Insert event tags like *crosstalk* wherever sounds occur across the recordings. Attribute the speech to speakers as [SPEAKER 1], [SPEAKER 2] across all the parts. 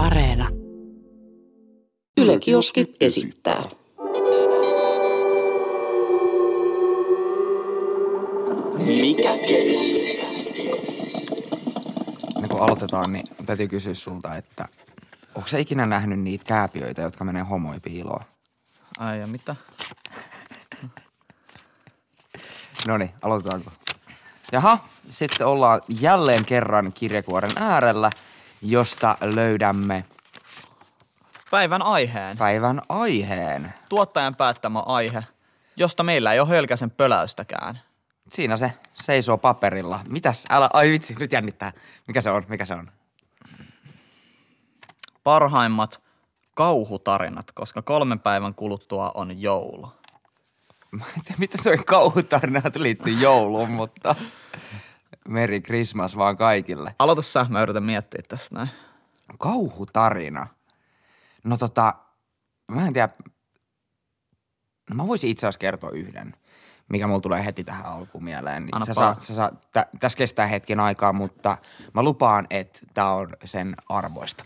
[SPEAKER 1] Areena.
[SPEAKER 2] Yle Kioski esittää. Mikä keissi?
[SPEAKER 3] Ennen kuin aloitetaan, niin täytyy kysyä sulta, että onko sä ikinä nähnyt niitä kääpiöitä, jotka menee homoi piiloon?
[SPEAKER 4] Ai ja mitä? *laughs*
[SPEAKER 3] No niin, aloitetaanko? Jaha, sitten ollaan jälleen kerran kirjekuoren äärellä, josta löydämme
[SPEAKER 4] Päivän aiheen.
[SPEAKER 3] päivän aiheen.
[SPEAKER 4] Tuottajan päättämä aihe, josta meillä ei ole hölkäsen pöläystäkään.
[SPEAKER 3] Siinä se seisoo paperilla. Mitäs? Älä, ai vitsi, nyt jännittää. Mikä se on? Mikä se on?
[SPEAKER 4] Parhaimmat kauhutarinat, koska kolmen päivän kuluttua on joulu.
[SPEAKER 3] Mä en tiedä, mitä se kauhutarinat liittyy jouluun, mutta Merry Christmas vaan kaikille.
[SPEAKER 4] Aloita sä, mä yritän miettiä tästä näin.
[SPEAKER 3] Kauhutarina. No tota, mä en tiedä. No mä voisin itse asiassa kertoa yhden, mikä mulla tulee heti tähän alkuun mieleen. Niin
[SPEAKER 4] Anna
[SPEAKER 3] sä saat, sä saat, tä, tässä kestää hetken aikaa, mutta mä lupaan, että tää on sen arvoista.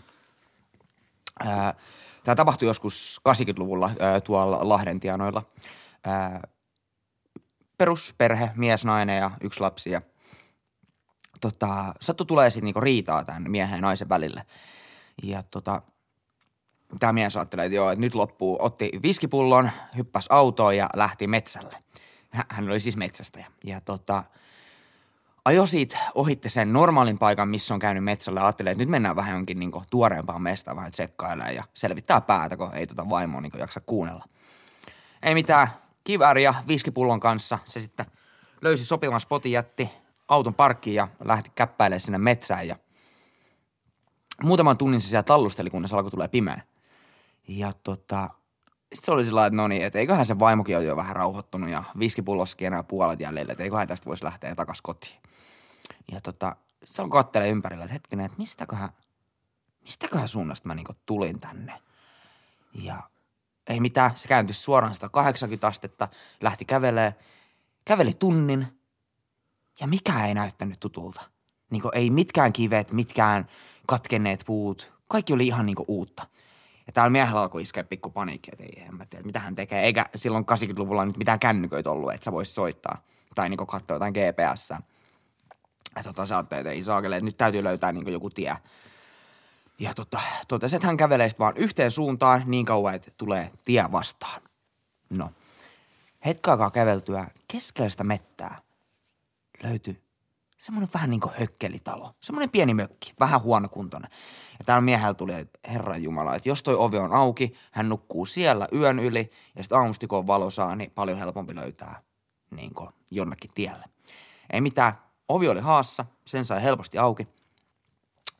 [SPEAKER 3] Tämä tapahtui joskus 80-luvulla ää, tuolla Lahden tienoilla. Perusperhe, mies, nainen ja yksi lapsi. Tota, sattu tulee sitten niinku riitaa tämän miehen ja naisen välille. Ja tota, tämä mies ajattelee, että joo, että nyt loppuu, otti viskipullon, hyppäsi autoon ja lähti metsälle. Hä- Hän oli siis metsästäjä. Ja tota, ajoi siitä ohitte sen normaalin paikan, missä on käynyt metsällä ja ajattelee, että nyt mennään vähän jonkin niin tuoreempaan mestaan vähän tsekkailemaan ja selvittää päätä, kun ei tota vaimoa niin jaksa kuunnella. Ei mitään, kivääri ja viskipullon kanssa se sitten löysi sopivan spotin, jätti auton parkkiin ja lähti käppäilemään sinne metsään ja muutaman tunnin se siellä tallusteli, kunnes alkoi tulee pimeä. Ja tota, sit se oli sillä että no niin, että eiköhän se vaimokin ole jo vähän rauhoittunut ja viskipulloskin enää puolet jäljellä, että eiköhän tästä voisi lähteä takas kotiin. Ja tota, se on kattelee ympärillä, että hetkinen, että mistäköhän, mistäköhän suunnasta mä niinku tulin tänne. Ja ei mitään, se kääntyi suoraan 180 astetta, lähti kävelee, käveli tunnin ja mikä ei näyttänyt tutulta. Niinku ei mitkään kivet, mitkään katkenneet puut, kaikki oli ihan niinku uutta. Ja täällä miehellä alkoi iskeä pikku paniikki, että ei, en mä tiedä, mitä hän tekee. Eikä silloin 80-luvulla nyt mitään kännyköitä ollut, että sä vois soittaa. Tai niinku katsoa jotain GPS. Ja tota, sä että ei saakele, että nyt täytyy löytää niinku joku tie. Ja tota, totesi, että hän kävelee sit vaan yhteen suuntaan niin kauan, että tulee tie vastaan. No, hetken aikaa käveltyä keskellä sitä mettää löytyi semmoinen vähän niin kuin hökkelitalo. Semmoinen pieni mökki, vähän huonokuntoinen. Ja täällä miehellä tuli, että herran jumala, että jos toi ovi on auki, hän nukkuu siellä yön yli ja sitten aamusti kun on valosaa, niin paljon helpompi löytää niin kuin jonnekin tielle. Ei mitään, ovi oli haassa, sen sai helposti auki.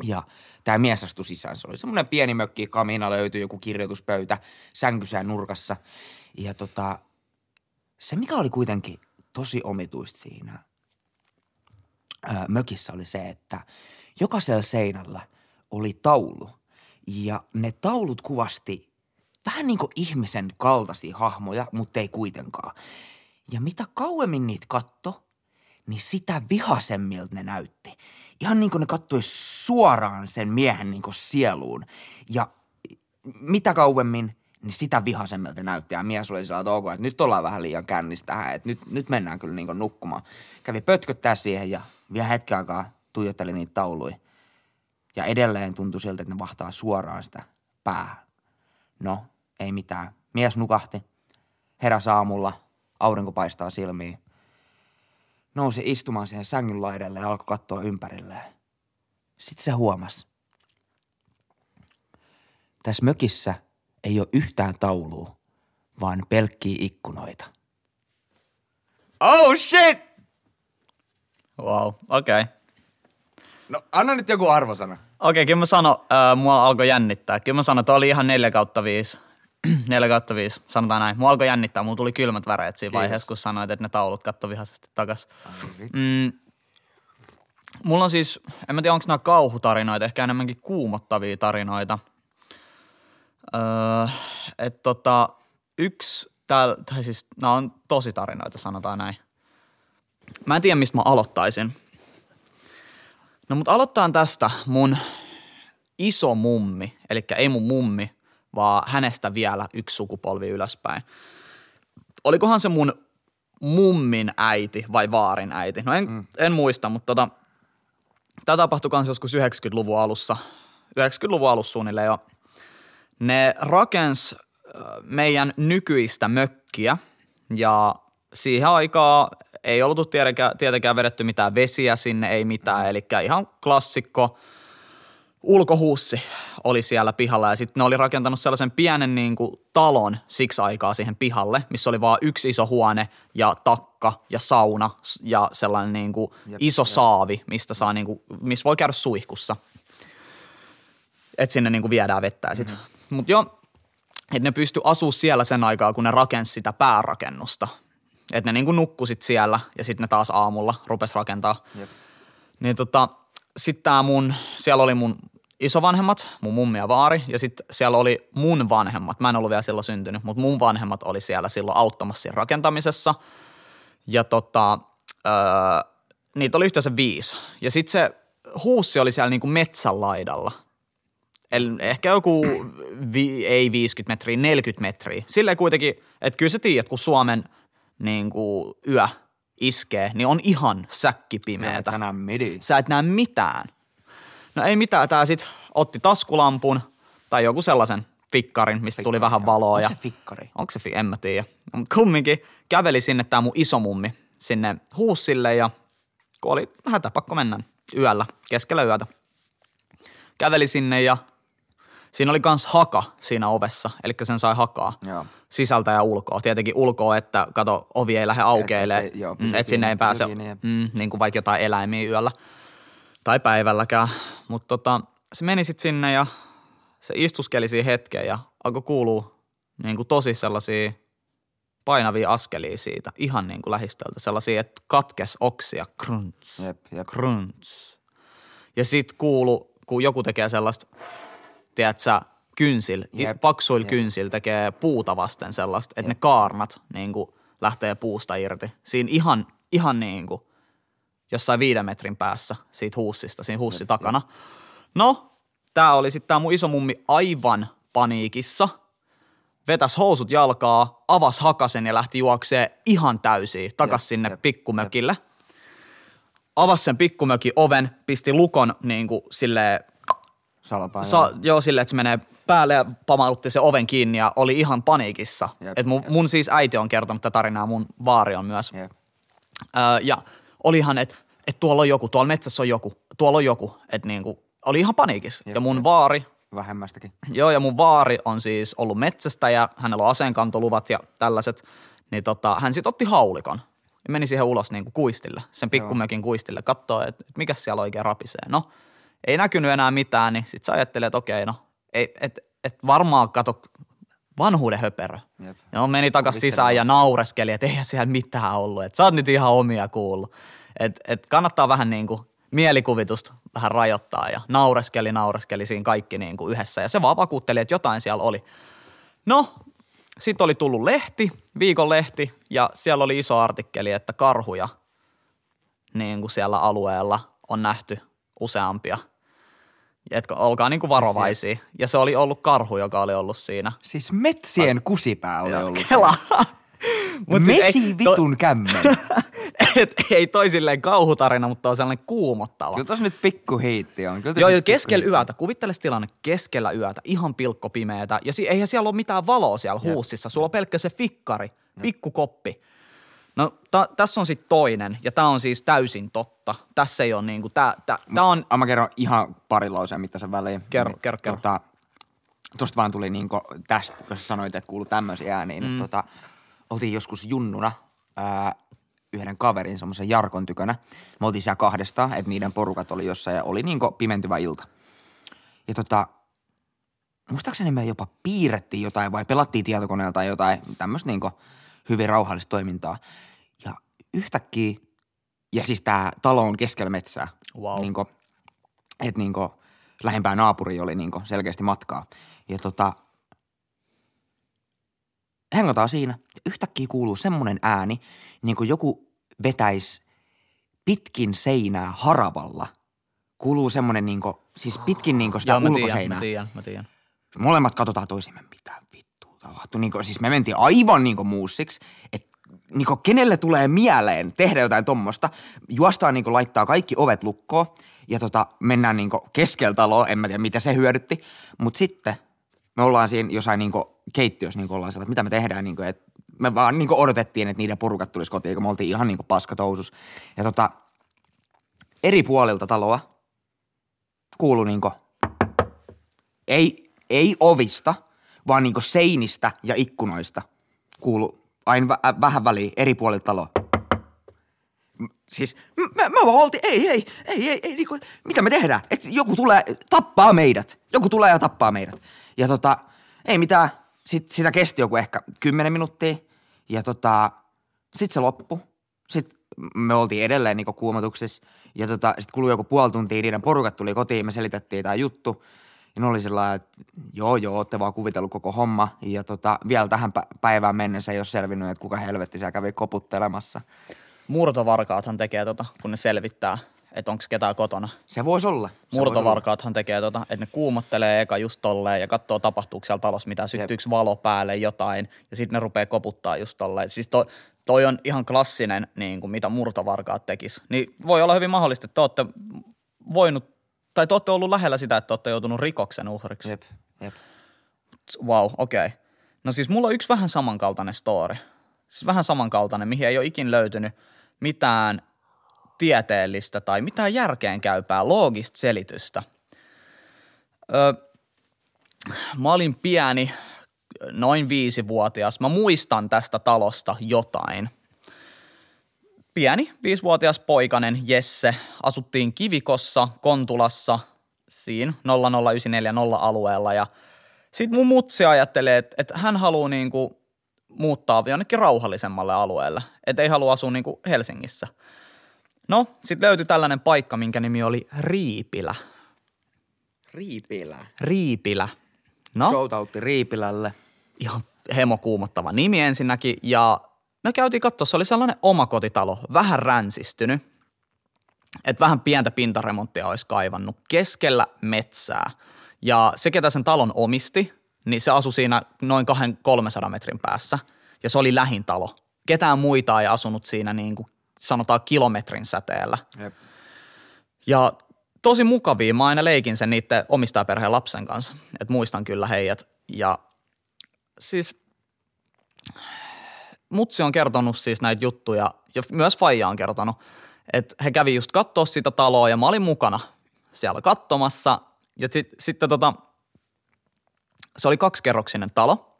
[SPEAKER 3] Ja tämä mies astui sisään. Se oli semmoinen pieni mökki, kamina löytyi, joku kirjoituspöytä, sänkysää nurkassa. Ja tota, se mikä oli kuitenkin tosi omituista siinä mökissä oli se, että jokaisella seinällä oli taulu. Ja ne taulut kuvasti vähän niin kuin ihmisen kaltaisia hahmoja, mutta ei kuitenkaan. Ja mitä kauemmin niitä katto, niin sitä vihasemmilta ne näytti. Ihan niin kuin ne kattoi suoraan sen miehen niin kuin sieluun. Ja mitä kauemmin, niin sitä vihasemmilta näytti. Ja mies oli sillä tavalla, että nyt ollaan vähän liian kännissä tähän, että nyt, nyt mennään kyllä niin nukkumaan. Kävi pötköttää siihen ja vielä hetken aikaa tuijotteli niitä tauluja. Ja edelleen tuntui siltä, että ne vahtaa suoraan sitä päähän. No, ei mitään. Mies nukahti, heräsi aamulla, aurinko paistaa silmiin. Nousi istumaan siihen sängyn laidalle ja alkoi katsoa ympärilleen. Sitten se huomasi. Tässä mökissä ei ole yhtään taulua, vaan pelkkiä ikkunoita. Oh shit!
[SPEAKER 4] Wow, okei. Okay.
[SPEAKER 3] No anna nyt joku arvosana.
[SPEAKER 4] Okei, okay, kyllä mä sanon, äh, mua alkoi jännittää. Kyllä mä sanon, että oli ihan 4 kautta 5. 4 *clears throat* kautta 5, sanotaan näin. Mua alkoi jännittää, mulla tuli kylmät väreet siinä
[SPEAKER 3] Kiitos.
[SPEAKER 4] vaiheessa, kun sanoit, että ne taulut katto vihaisesti takas. Mm, mulla on siis, en mä tiedä onko nämä kauhutarinoita, ehkä enemmänkin kuumottavia tarinoita. Öö, et tota, yksi, tääl, tai siis nämä on tosi tarinoita, sanotaan näin. Mä en tiedä, mistä mä aloittaisin. No mut aloittaan tästä mun iso mummi, eli ei mun mummi, vaan hänestä vielä yksi sukupolvi ylöspäin. Olikohan se mun mummin äiti vai vaarin äiti? No en, mm. en muista, mutta tota, tämä tapahtui myös joskus 90-luvun alussa, 90-luvun alussa suunnilleen jo. Ne rakens meidän nykyistä mökkiä ja siihen aikaan ei ollut tietenkään, tietenkään vedetty mitään vesiä sinne, ei mitään, mm. eli ihan klassikko ulkohuussi oli siellä pihalla ja sitten ne oli rakentanut sellaisen pienen niin kuin, talon siksi aikaa siihen pihalle, missä oli vaan yksi iso huone ja takka ja sauna ja sellainen niin kuin, jep, iso jep. saavi, mistä saa, niin kuin, missä voi käydä suihkussa. Että sinne niin kuin, viedään vettä sitten. Mm-hmm. Mutta joo, että ne pysty asua siellä sen aikaa, kun ne rakensi sitä päärakennusta. Että ne niin kuin nukkusit siellä ja sitten ne taas aamulla rupes rakentaa. Jep. Niin tota, sitten tää mun, siellä oli mun isovanhemmat, mun mummi ja vaari, ja sitten siellä oli mun vanhemmat. Mä en ollut vielä silloin syntynyt, mutta mun vanhemmat oli siellä silloin auttamassa siinä rakentamisessa. Ja tota, öö, niitä oli yhteensä viisi. Ja sitten se huussi oli siellä niinku metsän laidalla. Ehkä joku, vi, ei 50 metriä, 40 metriä. Silleen kuitenkin, että kyllä sä tiedät, kun Suomen niinku, yö iskee, niin on ihan säkkipimeetä.
[SPEAKER 3] Sä,
[SPEAKER 4] sä et näe mitään. No ei mitään, tää sit otti taskulampun tai joku sellaisen fikkarin, mistä fikkari, tuli vähän joo. valoa. Onko
[SPEAKER 3] ja, se fikkari?
[SPEAKER 4] Onko se, en mä tiedä. Mutta kumminkin käveli sinne tää mun isomummi sinne huussille ja kun oli hätä pakko mennä yöllä, keskellä yötä. Käveli sinne ja siinä oli kans haka siinä ovessa, eli sen sai hakaa joo. sisältä ja ulkoa. Tietenkin ulkoa, että kato, ovi ei lähde aukeille, että et sinne ei pääse, mm, niin kuin vaikka jotain eläimiä yöllä tai päivälläkään. Mutta tota, se meni sitten sinne ja se istuskeli siihen hetkeen ja alkoi kuulua niin kuin tosi sellaisia painavia askelia siitä, ihan niin kuin lähistöltä. Sellaisia, että katkes oksia, krunts, jep, jep. krunts. Ja sitten kuulu, kun joku tekee sellaista, tiedät sä, kynsil, jep, paksuil jep. kynsil tekee puuta vasten sellaista, että ne kaarnat niin kuin lähtee puusta irti. Siinä ihan, ihan niin kuin – jossain viiden metrin päässä siitä huussista, siinä huussi takana. No, tää oli sitten tää mun iso mummi aivan paniikissa. Vetäs housut jalkaa, avas hakasen ja lähti juoksee ihan täysiin takas jep, sinne jep, pikkumökille. Jep. Avas sen pikkumökin oven, pisti lukon niin kuin silleen, sa, joo, silleen, että se menee päälle ja pamautti se oven kiinni ja oli ihan paniikissa. Jep, Et mun, jep. mun siis äiti on kertonut tätä tarinaa, mun vaari on myös. Jep. Öö, ja olihan, että et tuolla on joku, tuolla metsässä on joku, tuolla on joku. Että niinku, oli ihan paniikissa. Jep, ja mun jep. vaari.
[SPEAKER 3] Vähemmästäkin. *clears throat*
[SPEAKER 4] Joo, ja mun vaari on siis ollut metsästä ja hänellä on aseenkantoluvat ja tällaiset. Niin tota, hän sitten otti haulikon ja meni siihen ulos niinku kuistille, sen pikkumökin kuistille, katsoo, että et mikä siellä oikein rapisee. No, ei näkynyt enää mitään, niin sitten sä ajattelee, että okei, no, ei, et, et varmaan kato vanhuuden höperö. Jep. Ja meni takas sisään ja naureskeli, että eihän siellä mitään ollut. Että sä oot nyt ihan omia kuullut. Et, et kannattaa vähän niin kuin mielikuvitusta vähän rajoittaa ja naureskeli, naureskeli siinä kaikki niin kuin yhdessä. Ja se vaan vakuutteli, että jotain siellä oli. No, sitten oli tullut lehti, viikon lehti, ja siellä oli iso artikkeli, että karhuja niin kuin siellä alueella on nähty useampia – että olkaa niinku varovaisia. Siis ja se oli ollut karhu, joka oli ollut siinä.
[SPEAKER 3] Siis metsien kusipää oli ollut.
[SPEAKER 4] Kela. *laughs*
[SPEAKER 3] Mut Mesi ei, vitun to... kämmen. *laughs*
[SPEAKER 4] et, ei toi silleen kauhutarina, mutta on sellainen kuumottava.
[SPEAKER 3] Kyllä tos nyt pikku heitti on. Kyllä
[SPEAKER 4] joo, joo keskellä yötä. Kuvittele tilanne keskellä yötä, ihan pilkko pimeätä. Ja si- eihän siellä ole mitään valoa siellä Jep. huussissa. Sulla on pelkkä se fikkari, pikku koppi. No ta, tässä on sitten toinen, ja tämä on siis täysin totta. Tässä ei ole niinku, tää, tää, tää on...
[SPEAKER 3] Mä, mä kerron ihan pari lauseen mittaisen väliin.
[SPEAKER 4] Kerro, niin, kerro, kerro.
[SPEAKER 3] Tota, tosta vaan tuli niinku tästä, kun sä sanoit, että kuuluu tämmöisiä ääniä, niin mm. tota, oltiin joskus junnuna ää, yhden kaverin, semmoisen Jarkon tykönä. Me oltiin siellä kahdesta, että niiden porukat oli jossain ja oli niinku pimentyvä ilta. Ja tota, muistaakseni me jopa piirrettiin jotain vai pelattiin tietokoneella tai jotain tämmöistä niinku hyvin rauhallista toimintaa. Ja yhtäkkiä, ja siis tämä talo on keskellä metsää.
[SPEAKER 4] Wow.
[SPEAKER 3] Niinku, että niinku, lähempää naapuri oli niinku selkeästi matkaa. Ja tota, hengataan siinä. Ja yhtäkkiä kuuluu semmoinen ääni, niin kuin joku vetäisi pitkin seinää haravalla kuuluu semmonen niinku, siis pitkin niinku sitä
[SPEAKER 4] Joo, mä
[SPEAKER 3] ulkoseinää.
[SPEAKER 4] mä tiedän, mä tiedän.
[SPEAKER 3] Molemmat katsotaan toisimme, mitä vittua tapahtuu. Niinku, siis me mentiin aivan niinku muussiksi, että niinku, kenelle tulee mieleen tehdä jotain tommosta. Juostaan niinku laittaa kaikki ovet lukkoon ja tota, mennään niinku keskellä taloa, en mä tiedä mitä se hyödytti. Mutta sitten me ollaan siinä jossain niinku keittiössä niinku ollaan sellainen, että mitä me tehdään, niinku, että me vaan niinku odotettiin, että niiden porukat tulisi kotiin, kun me oltiin ihan niinku paskatousus. Ja tota, eri puolilta taloa kuului niinku ei, ei ovista, vaan niinku seinistä ja ikkunoista kuulu aina vä- vähän väliin eri puolilta taloa. Siis mä, mä vaan oltiin, ei, ei, ei, ei, ei niinku, mitä me tehdään? Et joku tulee, tappaa meidät. Joku tulee ja tappaa meidät. Ja tota, ei mitään. Sit, sitä kesti joku ehkä kymmenen minuuttia. Ja tota, sit se loppu. Sitten me oltiin edelleen niinku kuumotuksissa. Ja tota, sit kului joku puoli tuntia, niiden porukat tuli kotiin, me selitettiin tämä juttu. Ja ne oli sillä että joo, joo, ootte vaan kuvitellut koko homma. Ja tota, vielä tähän pä- päivään mennessä ei ole selvinnyt, että kuka helvetti siellä kävi koputtelemassa.
[SPEAKER 4] Murtovarkaathan tekee tota, kun ne selvittää, että onko ketään kotona.
[SPEAKER 3] Se voisi olla. Se.
[SPEAKER 4] Murtovarkaathan tekee tota, että ne kuumottelee eka just tolleen ja katsoo tapahtuuko siellä talossa mitä, syttyykö valo päälle jotain ja sitten ne rupeaa koputtaa just tolleen. Siis toi, toi on ihan klassinen, niin kuin mitä murtovarkaat tekis. Niin voi olla hyvin mahdollista, että te olette voinut, tai te olette ollut lähellä sitä, että te olette joutunut rikoksen uhriksi.
[SPEAKER 3] Jep, jep.
[SPEAKER 4] Wow, okei. Okay. No siis mulla on yksi vähän samankaltainen story. Siis vähän samankaltainen, mihin ei ole ikin löytynyt mitään tieteellistä tai mitään järkeenkäypää loogista selitystä. Ö, mä olin pieni, noin viisivuotias. Mä muistan tästä talosta jotain. Pieni, viisivuotias poikanen Jesse. Asuttiin Kivikossa, Kontulassa, siinä 00940 alueella ja sitten mun mutsi ajattelee, että, että hän haluaa niinku muuttaa jonnekin rauhallisemmalle alueelle, että ei halua asua niinku Helsingissä. No, sitten löytyi tällainen paikka, minkä nimi oli Riipilä.
[SPEAKER 3] Riipilä.
[SPEAKER 4] Riipilä. No,
[SPEAKER 3] Shoutoutti Riipilälle.
[SPEAKER 4] ihan hemokuumottava nimi ensinnäkin. Ja me käytiin katsoa, se oli sellainen omakotitalo, vähän ränsistynyt. Että vähän pientä pintaremonttia olisi kaivannut keskellä metsää. Ja se, ketä sen talon omisti, niin se asui siinä noin 200-300 metrin päässä. Ja se oli lähin talo. Ketään muita ei asunut siinä niin kuin sanotaan kilometrin säteellä.
[SPEAKER 3] Jep.
[SPEAKER 4] Ja tosi mukavia. Mä aina leikin sen niiden omistajaperheen lapsen kanssa. Et muistan kyllä heidät. Ja siis mutsi on kertonut siis näitä juttuja ja myös Faija on kertonut, että he kävi just katsoa sitä taloa ja mä olin mukana siellä katsomassa. Ja sit, sitten tota, se oli kaksikerroksinen talo.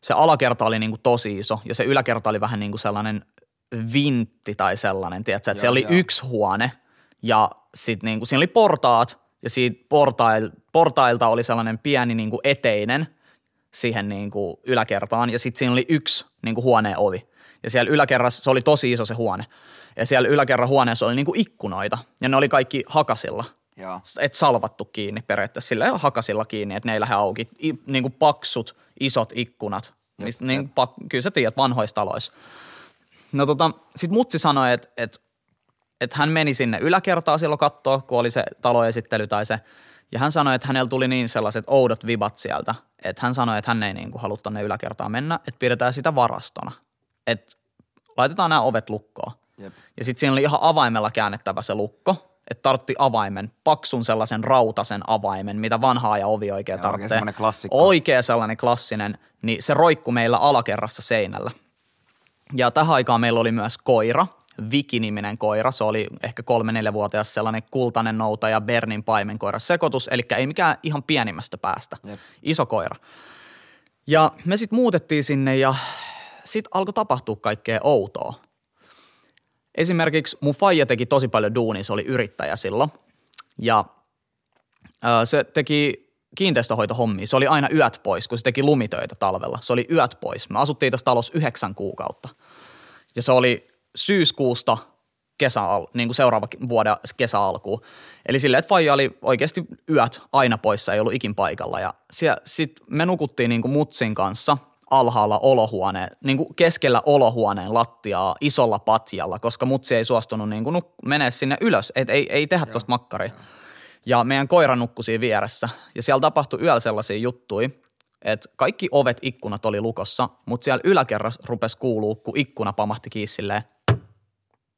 [SPEAKER 4] Se alakerta oli niinku tosi iso ja se yläkerta oli vähän niinku sellainen vintti tai sellainen, tiedätkö, että siellä oli
[SPEAKER 3] joo.
[SPEAKER 4] yksi huone ja sitten niinku, siinä oli portaat ja siitä portail, portailta oli sellainen pieni niinku eteinen siihen niinku yläkertaan ja sitten siinä oli yksi niinku huoneen ovi. Ja siellä yläkerrassa, se oli tosi iso se huone. Ja siellä yläkerran huoneessa oli niinku ikkunoita ja ne oli kaikki hakasilla
[SPEAKER 3] Joo.
[SPEAKER 4] et salvattu kiinni periaatteessa sillä ja hakasilla kiinni, että ne ei lähde auki. I, niin kuin paksut, isot ikkunat. Jep, niin, pak, kyllä sä tiedät vanhoissa taloissa. No tota, sit mutsi sanoi, että et, et hän meni sinne yläkertaan silloin katsoa, kun oli se taloesittely tai se. Ja hän sanoi, että hänellä tuli niin sellaiset oudot vibat sieltä, että hän sanoi, että hän ei niin kuin halua tonne yläkertaan mennä, että pidetään sitä varastona. Että laitetaan nämä ovet lukkoon.
[SPEAKER 3] Jep.
[SPEAKER 4] Ja sitten siinä oli ihan avaimella käännettävä se lukko, että tartti avaimen, paksun sellaisen rautasen avaimen, mitä vanhaa ja ovi oikein
[SPEAKER 3] oikein
[SPEAKER 4] tarvitsee.
[SPEAKER 3] semmoinen klassikko.
[SPEAKER 4] Oikein sellainen klassinen, niin se roikku meillä alakerrassa seinällä. Ja tähän aikaan meillä oli myös koira, Viki-niminen koira. Se oli ehkä kolme-neljävuotias sellainen kultainen noutaja Bernin paimenkoira sekoitus, eli ei mikään ihan pienimmästä päästä.
[SPEAKER 3] Jep.
[SPEAKER 4] Iso koira. Ja me sitten muutettiin sinne ja sitten alkoi tapahtua kaikkea outoa. Esimerkiksi mun faija teki tosi paljon duunia, se oli yrittäjä silloin. Ja se teki kiinteistöhoitohommia. Se oli aina yöt pois, kun se teki lumitöitä talvella. Se oli yöt pois. Me asuttiin tässä talossa yhdeksän kuukautta. Ja se oli syyskuusta kesä, niin kuin seuraava vuoden kesä alkuun. Eli silleen, että faija oli oikeasti yöt aina poissa, ei ollut ikin paikalla. Ja sitten me nukuttiin niin kuin mutsin kanssa alhaalla olohuoneen, niin kuin keskellä olohuoneen lattiaa isolla patjalla, koska mutsi ei suostunut niin kuin nuk- menee sinne ylös, et ei, ei tehdä tuosta makkaria. Ja meidän koira nukkui siinä vieressä. Ja siellä tapahtui yöllä sellaisia juttuja, että kaikki ovet, ikkunat oli lukossa, mutta siellä yläkerras rupesi kuuluu, kun ikkuna pamahti kiinni silleen,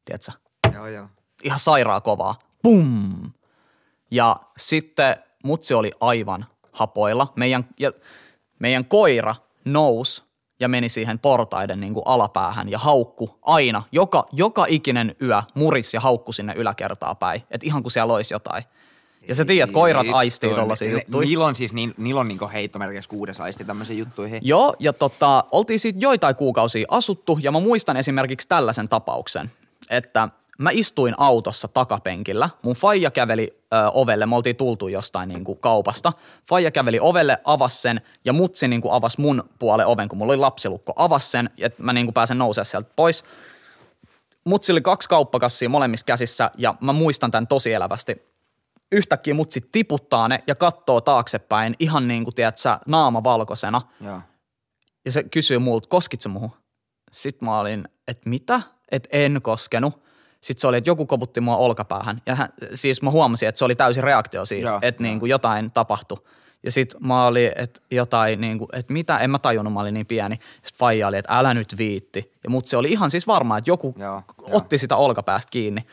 [SPEAKER 4] tiedätkö,
[SPEAKER 3] Joo, joo.
[SPEAKER 4] ihan sairaa kovaa. Pum! Ja sitten mutsi oli aivan hapoilla. Meidän, ja meidän koira nousi ja meni siihen portaiden niin kuin alapäähän ja haukku aina, joka, joka ikinen yö muris ja haukku sinne yläkertaa päin. Että ihan kuin siellä olisi jotain. Ja sä tiedät, koirat aistii
[SPEAKER 3] ne-
[SPEAKER 4] juttuja.
[SPEAKER 3] Niillä on siis, niin, niillä on niinku heittomerkissä kuudes aisti tämmöisiä juttuja.
[SPEAKER 4] Joo, ja tota, oltiin siitä joitain kuukausia asuttu, ja mä muistan esimerkiksi tällaisen tapauksen, että mä istuin autossa takapenkillä, mun faija käveli ö, ovelle, me oltiin tultu jostain niin kuin kaupasta, faija käveli ovelle, avasi sen, ja mutsi niin kuin avasi mun puolen oven, kun mulla oli lapsilukko, avasi sen, että mä niin kuin pääsen nousemaan sieltä pois. Mutsi oli kaksi kauppakassia molemmissa käsissä, ja mä muistan tämän tosi elävästi yhtäkkiä mutsi tiputtaa ne ja katsoo taaksepäin ihan niin kuin, tiedät sä, naama valkoisena.
[SPEAKER 3] Joo.
[SPEAKER 4] Ja se kysyy multa, koskit sä muhun? Sitten mä olin, että mitä? Että en koskenut. Sitten se oli, että joku koputti mua olkapäähän. Ja hän, siis mä huomasin, että se oli täysin reaktio siitä,
[SPEAKER 3] Joo,
[SPEAKER 4] että niin kuin jotain tapahtui. Ja sitten mä olin, että jotain, niin kuin, että mitä, en mä tajunnut, mä olin niin pieni. Sitten Faija oli, että älä nyt viitti. Ja mut se oli ihan siis varma, että joku
[SPEAKER 3] Joo,
[SPEAKER 4] otti sitä olkapäästä kiinni.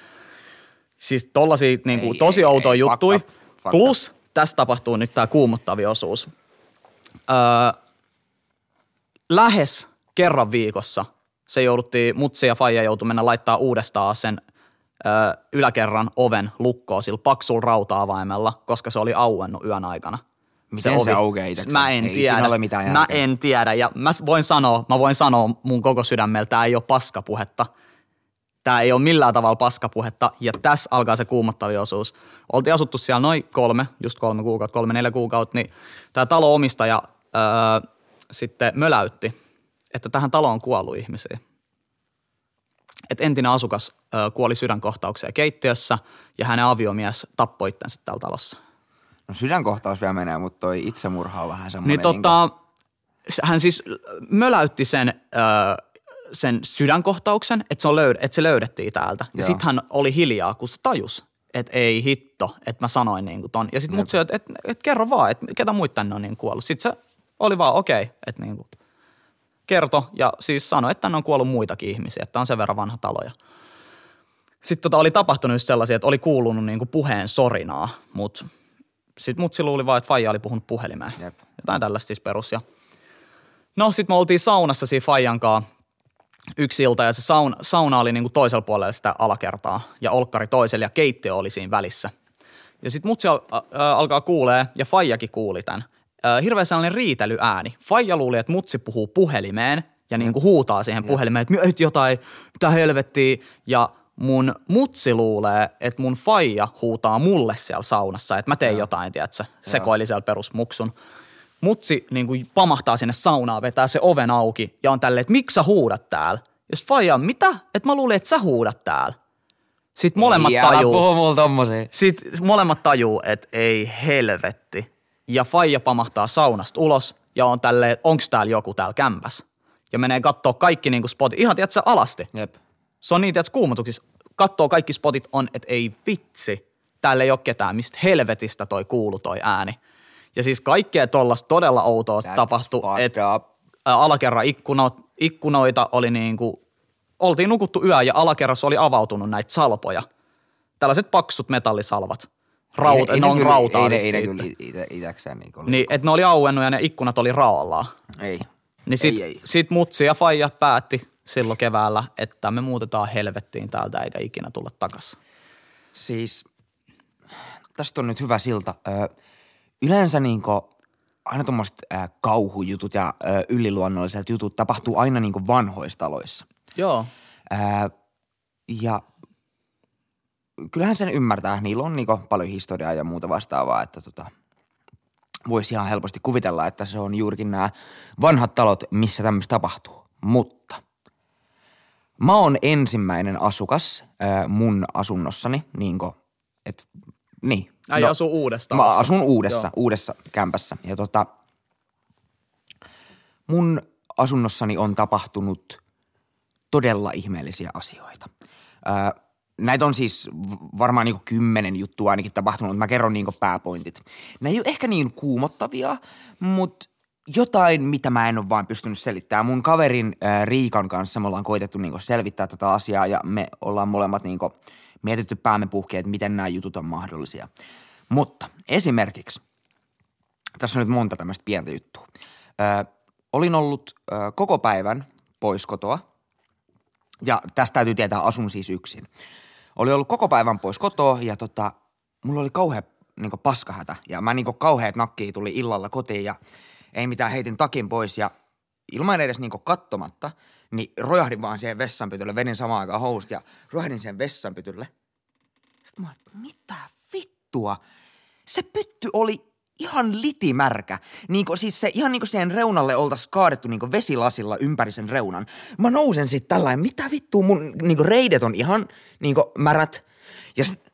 [SPEAKER 4] Siis tollasia niin kuin,
[SPEAKER 3] Ei,
[SPEAKER 4] tosi outoja juttui.
[SPEAKER 3] up,
[SPEAKER 4] Plus tässä tapahtuu nyt tämä kuumottavi osuus. Öö, lähes kerran viikossa se jouduttiin, mutsi ja faija joutui mennä laittaa uudestaan sen ö, yläkerran oven lukkoon sillä paksulla rauta-avaimella, koska se oli auennut yön aikana.
[SPEAKER 3] Miten se aukeaa itsekseen?
[SPEAKER 4] Mä en
[SPEAKER 3] Ei
[SPEAKER 4] tiedä.
[SPEAKER 3] ole mitään
[SPEAKER 4] mä en tiedä ja mä voin sanoa, mä voin sanoa mun koko sydämellä, tää ei ole paskapuhetta. Tämä ei ole millään tavalla paskapuhetta ja tässä alkaa se kuumottavi osuus. Oltiin asuttu siellä noin kolme, just kolme kuukautta, kolme neljä kuukautta, niin tämä talo-omistaja öö, sitten möläytti, että tähän taloon on kuollut ihmisiä. Et entinen asukas kuoli sydänkohtaukseen keittiössä ja hänen aviomies tappoi itsensä täällä talossa.
[SPEAKER 3] No sydänkohtaus vielä menee, mutta toi itsemurha on vähän semmoinen.
[SPEAKER 4] Niin tota, hän siis möläytti sen, sen sydänkohtauksen, että se, on löyd- että se löydettiin täältä. Ja
[SPEAKER 3] Joo.
[SPEAKER 4] sitten hän oli hiljaa, kun se tajus, että ei hitto, että mä sanoin niin kuin ton. Ja sitten mut se, että et, et kerro vaan, että ketä muita tänne on niin kuollut. Sitten se oli vaan okei, okay, että niin kuin kerto ja siis sanoi, että tänne on kuollut muitakin ihmisiä, että on sen verran vanha talo. Ja sitten tota oli tapahtunut sellaisia, että oli kuulunut niinku puheen sorinaa, mutta sitten mutsi luuli vaan, että Faija oli puhunut puhelimeen.
[SPEAKER 3] Jep.
[SPEAKER 4] Jotain tällaista siis perus. Ja... No sitten me oltiin saunassa siinä Faijan kanssa yksi ilta ja se sauna, sauna oli niinku toisella puolella sitä alakertaa ja olkkari toisella ja keittiö oli siinä välissä. Ja sitten mutsi al- ä, alkaa kuulee ja Faijakin kuuli tämän. Ö, hirveä sellainen riitelyääni. Faija luuli, että mutsi puhuu puhelimeen ja niinku huutaa siihen puhelimeen, että "Mitä jotain, mitä helvettiä. Ja mun mutsi luulee, että mun faija huutaa mulle siellä saunassa, että mä teen jotain, tiedätkö, sekoili siellä perusmuksun. Mutsi niin kuin pamahtaa sinne saunaan, vetää se oven auki ja on tälleen, että miksi sä huudat täällä? Ja faija, on, mitä? Että mä luulin, että sä huudat täällä. Sitten molemmat
[SPEAKER 3] ei,
[SPEAKER 4] tajuu. Sitten molemmat tajuu, että ei helvetti. Ja faija pamahtaa saunasta ulos ja on tälleen, onks täällä joku täällä kämpäs. Ja menee kattoo kaikki niinku spotit, ihan tiedätkö alasti.
[SPEAKER 3] Jep.
[SPEAKER 4] Se on niin, että kuumotuksissa kattoo kaikki spotit on, että ei vitsi, täällä ei ole ketään, mistä helvetistä toi kuulu toi ääni. Ja siis kaikkea tollasta todella outoa
[SPEAKER 3] That's
[SPEAKER 4] tapahtui, että alakerran ikkuno, ikkunoita oli niin kuin, oltiin nukuttu yö ja alakerrassa oli avautunut näitä salpoja. Tällaiset paksut metallisalvat. Rauta,
[SPEAKER 3] Ei
[SPEAKER 4] ne on
[SPEAKER 3] kyllä-
[SPEAKER 4] rautaa
[SPEAKER 3] Ei, ne- ei, ne kyllä ite, itäkseen niinku
[SPEAKER 4] Niin, että ne oli auennut ja ne ikkunat oli raollaan.
[SPEAKER 3] Ei.
[SPEAKER 4] Niin sit,
[SPEAKER 3] Ei, ei.
[SPEAKER 4] sit mutsi ja faija päätti silloin keväällä, että me muutetaan helvettiin täältä eikä ikinä tulla takas.
[SPEAKER 3] Siis tästä on nyt hyvä silta. Ö, yleensä niinku aina tuommoiset kauhujutut ja ö, yliluonnolliset jutut tapahtuu aina niinku vanhoissa taloissa.
[SPEAKER 4] Joo.
[SPEAKER 3] Ää, ja kyllähän sen ymmärtää, niillä on niinku paljon historiaa ja muuta vastaavaa, että tota, voisi ihan helposti kuvitella, että se on juurikin nämä vanhat talot, missä tämmöistä tapahtuu. Mutta mä oon ensimmäinen asukas ää, mun asunnossani, niinko, et, niin.
[SPEAKER 4] Äijä asuu uudestaan.
[SPEAKER 3] Mä asun uudessa,
[SPEAKER 4] Joo.
[SPEAKER 3] uudessa kämpässä. Ja tota, mun asunnossani on tapahtunut todella ihmeellisiä asioita. Ää, näitä on siis varmaan niinku kymmenen juttua ainakin tapahtunut, mutta mä kerron niinku pääpointit. Nämä ei ole ehkä niin kuumottavia, mutta jotain, mitä mä en ole vaan pystynyt selittämään. Mun kaverin äh, Riikan kanssa me ollaan koitettu niinku selvittää tätä asiaa ja me ollaan molemmat niinku mietitty päämme puhki, että miten nämä jutut on mahdollisia. Mutta esimerkiksi, tässä on nyt monta tämmöistä pientä juttua. Ö, olin ollut ö, koko päivän pois kotoa ja tästä täytyy tietää, asun siis yksin. Oli ollut koko päivän pois kotoa ja tota, mulla oli kauhea niin paskahätä ja mä niin kauheat nakkia tuli illalla kotiin ja ei mitään heitin takin pois ja ilman edes niin kattomatta, niin rojahdin vaan siihen vessanpytylle, vedin samaan aikaan housut ja rojahdin siihen vessanpytylle. Sitten mä että mitä vittua? Se pytty oli ihan litimärkä. Niinku, siis se ihan niinku siihen reunalle oltais kaadettu niinku vesilasilla ympäri sen reunan. Mä nousen sit tällainen, mitä vittua mun niinku reidet on ihan niinku märät. Ja sit,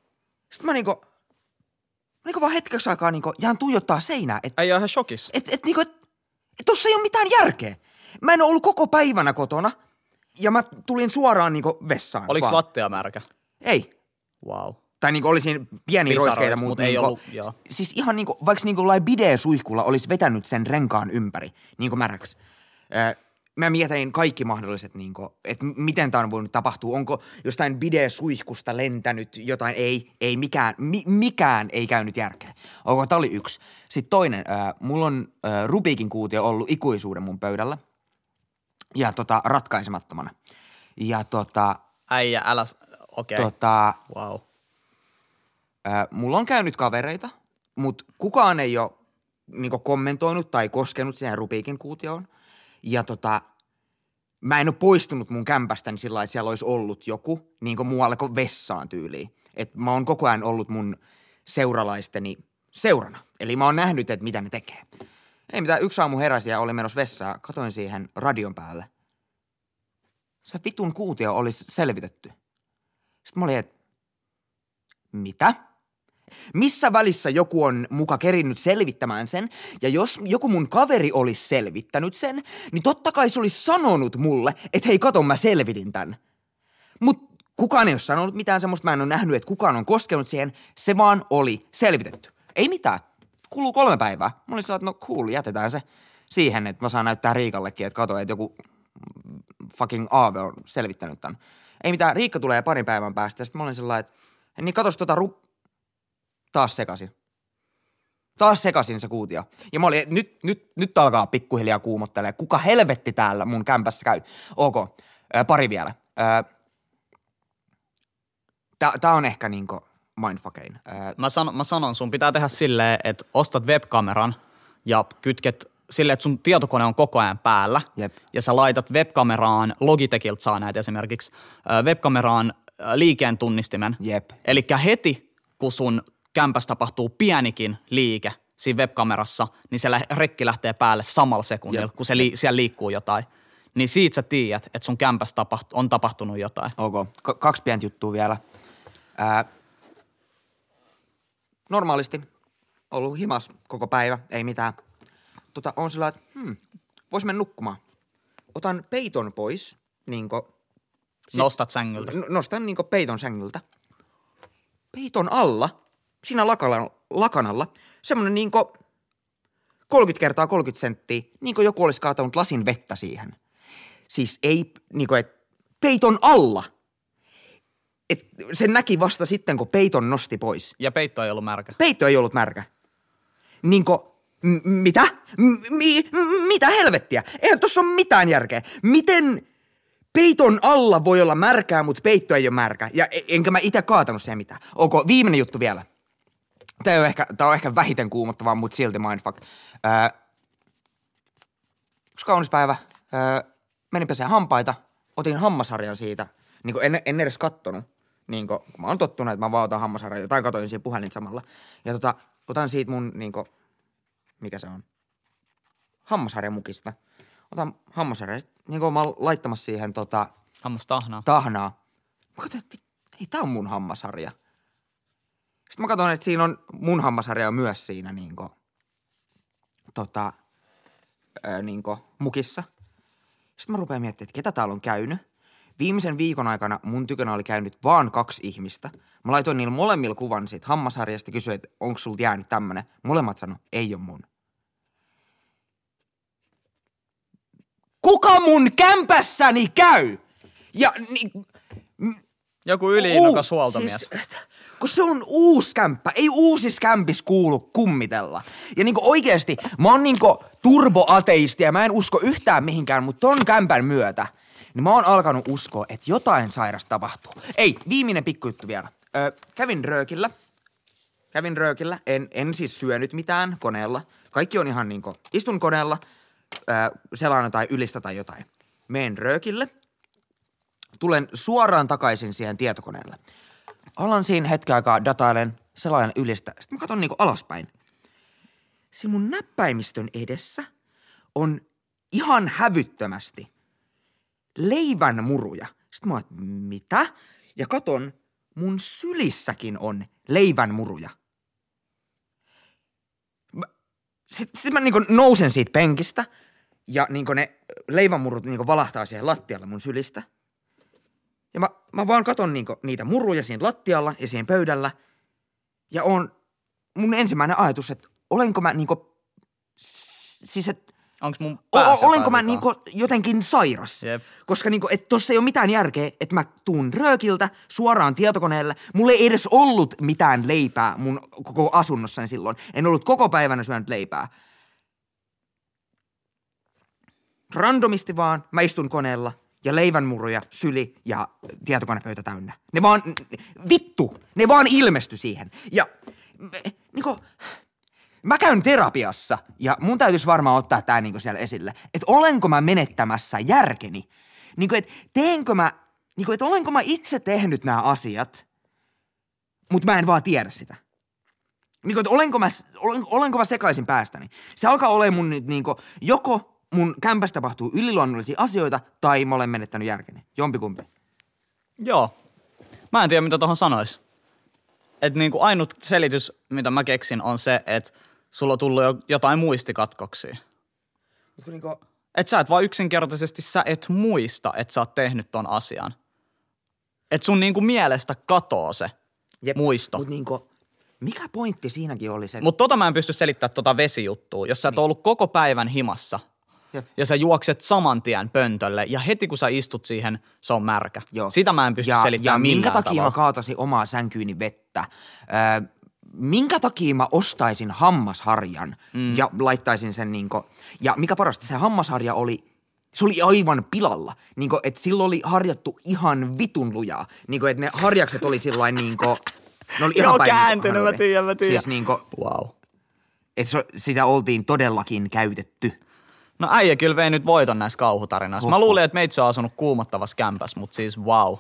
[SPEAKER 3] sit mä niinku, niinku vaan hetkeksi aikaa niinku jään tuijottaa seinää, että
[SPEAKER 4] Ei ole ihan shokissa.
[SPEAKER 3] et, et, niinku, et, et tossa ei ole mitään järkeä. Mä en ole ollut koko päivänä kotona ja mä tulin suoraan niinku vessaan.
[SPEAKER 4] Oliko
[SPEAKER 3] vaan.
[SPEAKER 4] lattia märkä?
[SPEAKER 3] Ei.
[SPEAKER 4] Wow.
[SPEAKER 3] Tai niinku oli siinä pieniä roiskeita,
[SPEAKER 4] mut
[SPEAKER 3] mutta
[SPEAKER 4] ei
[SPEAKER 3] niinku,
[SPEAKER 4] ollut, joo.
[SPEAKER 3] Siis ihan niinku, vaikka niinku lai bidee-suihkulla olisi vetänyt sen renkaan ympäri, niinku märäksi. Öö, mä mietin kaikki mahdolliset, niinku, että miten tämä on voinut tapahtua. Onko jostain bidee-suihkusta lentänyt jotain? Ei, ei mikään, mi, mikään ei käynyt järkeä. Onko, tämä oli yksi. Sitten toinen, öö, mulla on öö, Rubikin kuutio ollut ikuisuuden mun pöydällä. Ja tota, ratkaisemattomana. Ja tota,
[SPEAKER 4] Äijä, älä... Okei. Okay.
[SPEAKER 3] tota,
[SPEAKER 4] Wow.
[SPEAKER 3] Mulla on käynyt kavereita, mutta kukaan ei ole niinku kommentoinut tai koskenut siihen Rubiikin kuutioon. Ja tota, mä en ole poistunut mun kämpästäni sillä lailla, että siellä olisi ollut joku niinku muualle kuin vessaan tyyliin. Et mä oon koko ajan ollut mun seuralaisteni seurana. Eli mä oon nähnyt, että mitä ne tekee. Ei mitään, yksi aamu heräsi ja oli menossa vessaan, katoin siihen radion päälle. Se vitun kuutio olisi selvitetty. Sitten mä olin, että mitä? Missä välissä joku on muka kerinnyt selvittämään sen, ja jos joku mun kaveri olisi selvittänyt sen, niin totta kai se olisi sanonut mulle, että hei kato mä selvitin tän. Mut kukaan ei ole sanonut mitään semmoista, mä en ole nähnyt, että kukaan on koskenut siihen, se vaan oli selvitetty. Ei mitään. Kuluu kolme päivää. Mä olin sellainen, no cool, jätetään se siihen, että mä saan näyttää Riikallekin, että kato, että joku fucking Aave on selvittänyt tän. Ei mitään, Riikka tulee parin päivän päästä, ja sitten mä olin sellainen, että niin katos tota ru... Taas sekasin. Taas sekasin se kuutio. Ja mä olin, nyt, nyt, nyt alkaa pikkuhiljaa kuumottelee. Kuka helvetti täällä mun kämpässä käy? Ok, ö, pari vielä. Ö, tää, tää on ehkä niinku mindfuckein. Ö,
[SPEAKER 4] Mä, san, mä sanon, sun pitää tehdä silleen, että ostat webkameran ja kytket silleen, että sun tietokone on koko ajan päällä.
[SPEAKER 3] Jep.
[SPEAKER 4] Ja sä laitat webkameraan, Logitechilta saa näitä esimerkiksi, webkameraan liikeen tunnistimen.
[SPEAKER 3] Jep.
[SPEAKER 4] Eli heti, kun sun kämpässä tapahtuu pienikin liike siinä webkamerassa, niin se rekki lähtee päälle samalla sekunnilla,
[SPEAKER 3] Jep.
[SPEAKER 4] kun se li- siellä liikkuu jotain. Niin siitä sä tiedät, että sun kämpässä tapaht- on tapahtunut jotain.
[SPEAKER 3] Ok, K- kaksi pientä juttua vielä. Ää, normaalisti ollut himas koko päivä, ei mitään. Tota, on sillä, että hmm, vois mennä nukkumaan. Otan peiton pois, niinko...
[SPEAKER 4] Siis, Nostat sängyltä.
[SPEAKER 3] N- nostan niinko peiton sängyltä. Peiton alla, siinä lakala, lakanalla, semmonen niinko 30 kertaa 30 senttiä, niinko joku olisi kaatanut lasin vettä siihen. Siis ei, niinko, et peiton alla. Et sen näki vasta sitten, kun peiton nosti pois.
[SPEAKER 4] Ja peitto ei ollut märkä.
[SPEAKER 3] Peitto ei ollut märkä. Niinko, m- mitä? M- mi- m- mitä helvettiä? Eihän tossa ole mitään järkeä. Miten peiton alla voi olla märkää, mutta peitto ei ole märkä? Ja e- enkä mä itse kaatanut siihen mitään. Ok, viimeinen juttu vielä. Tämä on ehkä, tää on ehkä vähiten kuumottavaa, mutta silti mindfuck. Öö, yksi kaunis päivä. Öö, menin peseen hampaita. Otin hammasharjan siitä. Niin en, en edes kattonut. Niin kun mä oon tottunut, että mä vaan otan hammasharjan. Jotain katoin siinä puhelin samalla. Ja tota, otan siitä mun, niin kun, mikä se on? Hammasharjan mukista. Otan hammasharjan. Niin kun mä oon laittamassa siihen tota,
[SPEAKER 4] Hammas tahnaa.
[SPEAKER 3] tahnaa. Mä katsoin, että vit- ei tää on mun hammasharja. Sitten mä katsoin, että siinä on mun hammasharja on myös siinä niinku, tota, ö, niinku, mukissa. Sitten mä rupean miettimään, että ketä täällä on käynyt, Viimeisen viikon aikana mun tykönä oli käynyt vaan kaksi ihmistä. Mä laitoin niillä molemmilla kuvan siitä hammasharjasta ja kysyin, että onko sulta jäänyt tämmönen. Molemmat sano, ei on mun. Kuka mun kämpässäni käy? Ja ni,
[SPEAKER 4] Joku yliinnokas huoltomies.
[SPEAKER 3] Siis, kun se on uusi kämppä. Ei uusis kämpis kuulu kummitella. Ja niinku oikeesti, mä oon niinku turboateisti ja mä en usko yhtään mihinkään, mutta ton kämpän myötä, niin mä oon alkanut uskoa, että jotain sairasta tapahtuu. Ei, viimeinen pikkujuttu vielä. Ö, kävin röökillä. Kävin röökillä. En, en siis syönyt mitään koneella. Kaikki on ihan niinku, istun koneella, ö, selaan jotain ylistä tai jotain. Meen röökille. Tulen suoraan takaisin siihen tietokoneelle. Alan siinä hetken aikaa datailen selaajan ylistä. Sitten mä katson niinku alaspäin. Se mun näppäimistön edessä on ihan hävyttömästi leivän muruja. Sitten mä oon, mitä? Ja katon, mun sylissäkin on leivän muruja. Sitten sit mä niinku nousen siitä penkistä ja niinku ne leivänmurut niinku valahtaa siihen lattialle mun sylistä. Ja mä, mä vaan katon niinku niitä muruja siinä lattialla ja siinä pöydällä. Ja on mun ensimmäinen ajatus, että olenko mä niinku, siis että
[SPEAKER 4] Onks mun
[SPEAKER 3] O- olenko mä niinku jotenkin sairas?
[SPEAKER 4] Jep.
[SPEAKER 3] Koska niinku, et tossa ei ole mitään järkeä, että mä tuun röökiltä suoraan tietokoneelle. Mulla ei edes ollut mitään leipää mun koko asunnossani silloin. En ollut koko päivänä syönyt leipää. Randomisti vaan mä istun koneella ja leivänmuruja, syli ja tietokonepöytä täynnä. Ne vaan, vittu, ne vaan ilmesty siihen. Ja niinku, Mä käyn terapiassa ja mun täytyisi varmaan ottaa tää niinku siellä esille, että olenko mä menettämässä järkeni. Niinku, että teenkö mä, niinku, että olenko mä itse tehnyt nämä asiat, mutta mä en vaan tiedä sitä. Niinku, että olenko mä, olen, olenko mä sekaisin päästäni. Se alkaa olemaan mun nyt niinku, joko mun kämpässä tapahtuu yliluonnollisia asioita tai mä olen menettänyt järkeni. Jompikumpi.
[SPEAKER 4] Joo. Mä en tiedä, mitä tuohon sanois. Et niinku ainut selitys, mitä mä keksin, on se, että sulla on tullut jo jotain muistikatkoksia.
[SPEAKER 3] Mut Niinku,
[SPEAKER 4] Et sä et vaan yksinkertaisesti, sä et muista, että sä oot tehnyt ton asian. Et sun niinku mielestä katoo se muisto.
[SPEAKER 3] Mut niinku, mikä pointti siinäkin oli se?
[SPEAKER 4] Mutta tota mä en pysty selittämään tota vesijuttua. Jos sä et ollut koko päivän himassa
[SPEAKER 3] Jep.
[SPEAKER 4] ja sä juokset saman tien pöntölle ja heti kun sä istut siihen, se on märkä.
[SPEAKER 3] Joo.
[SPEAKER 4] Sitä mä en pysty
[SPEAKER 3] ja,
[SPEAKER 4] selittämään
[SPEAKER 3] ja minkä takia
[SPEAKER 4] tavalla.
[SPEAKER 3] mä kaatasin omaa sänkyyni vettä? Öö, minkä takia mä ostaisin hammasharjan mm. ja laittaisin sen niinku, ja mikä parasta, se hammasharja oli, se oli aivan pilalla. Niinku, että sillä oli harjattu ihan vitun lujaa. Niinku, että ne harjakset oli sillain niinku, ne oli *laughs* ihan
[SPEAKER 4] Joo,
[SPEAKER 3] päin
[SPEAKER 4] kääntynyt, mä tiedän, mä tiedän.
[SPEAKER 3] Siis niinku,
[SPEAKER 4] Wow.
[SPEAKER 3] että se, sitä oltiin todellakin käytetty.
[SPEAKER 4] No äijä kyllä vei nyt voiton näissä kauhutarinoissa. Mä
[SPEAKER 3] Huhhuh.
[SPEAKER 4] luulin, että meitsi on asunut kuumottavassa kämpässä, mutta siis wow.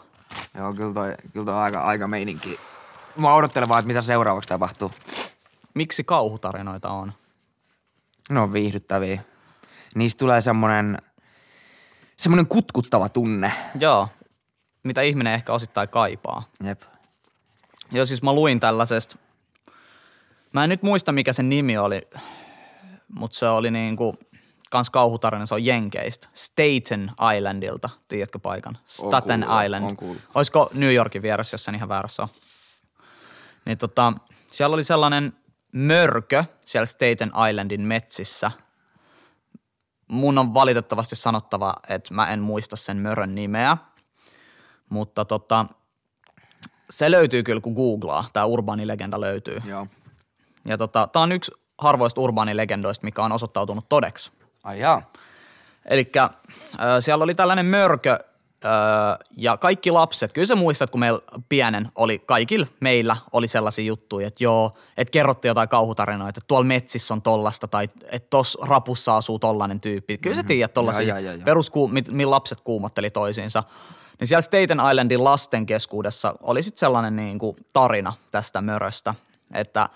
[SPEAKER 3] Joo, kyllä toi, kyllä toi aika, aika meininki. Mä odottelen vaan, että mitä seuraavaksi tapahtuu.
[SPEAKER 4] Miksi kauhutarinoita on?
[SPEAKER 3] Ne on viihdyttäviä. Niistä tulee semmonen, semmonen kutkuttava tunne.
[SPEAKER 4] Joo. Mitä ihminen ehkä osittain kaipaa.
[SPEAKER 3] Jep.
[SPEAKER 4] Joo, siis mä luin tällaisesta. Mä en nyt muista, mikä sen nimi oli, mutta se oli niinku, kans kauhutarina, se on Jenkeistä. Staten Islandilta, tiedätkö paikan? Staten
[SPEAKER 3] kuullut,
[SPEAKER 4] Island.
[SPEAKER 3] on kuullut.
[SPEAKER 4] Olisiko New Yorkin vieressä, jos en ihan väärässä ole. Niin tota, siellä oli sellainen mörkö siellä Staten Islandin metsissä. Mun on valitettavasti sanottava, että mä en muista sen mörön nimeä. Mutta tota, se löytyy kyllä, kun googlaa. Tämä urbaanilegenda löytyy.
[SPEAKER 3] Joo.
[SPEAKER 4] Ja tota, tämä on yksi harvoista urbaanilegendoista, mikä on osoittautunut todeksi.
[SPEAKER 3] Ai jaa.
[SPEAKER 4] Eli siellä oli tällainen mörkö ö, ja kaikki lapset, kyllä sä muistat, kun meillä pienen oli, kaikilla meillä oli sellaisia juttuja, että joo, että kerrottiin jotain kauhutarinoita, että tuolla metsissä on tollasta tai että tossa rapussa asuu tollainen tyyppi. Kyllä sä tiedät tollaisia perusku, millä lapset kuumotteli toisiinsa. Niin siellä Staten Islandin lasten keskuudessa oli sitten sellainen niin kuin tarina tästä möröstä, että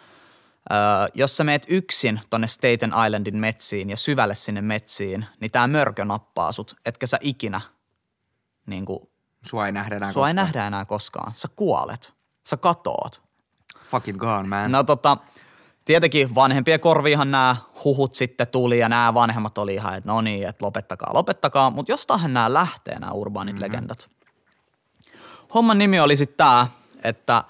[SPEAKER 4] jos sä meet yksin tonne Staten Islandin metsiin ja syvälle sinne metsiin, niin tämä mörkö nappaa sut, etkä sä ikinä niin kuin,
[SPEAKER 3] Sua ei nähdä enää
[SPEAKER 4] sua ei
[SPEAKER 3] koskaan.
[SPEAKER 4] nähdä enää koskaan. Sä kuolet. Sä katoot.
[SPEAKER 3] Fucking gone, man.
[SPEAKER 4] No tota, tietenkin vanhempien korviinhan nämä huhut sitten tuli ja nämä vanhemmat oli ihan, että no niin, että lopettakaa, lopettakaa. Mutta jostainhan nämä lähtee, nämä urbaanit mm-hmm. legendat. homman nimi oli sitten tämä, että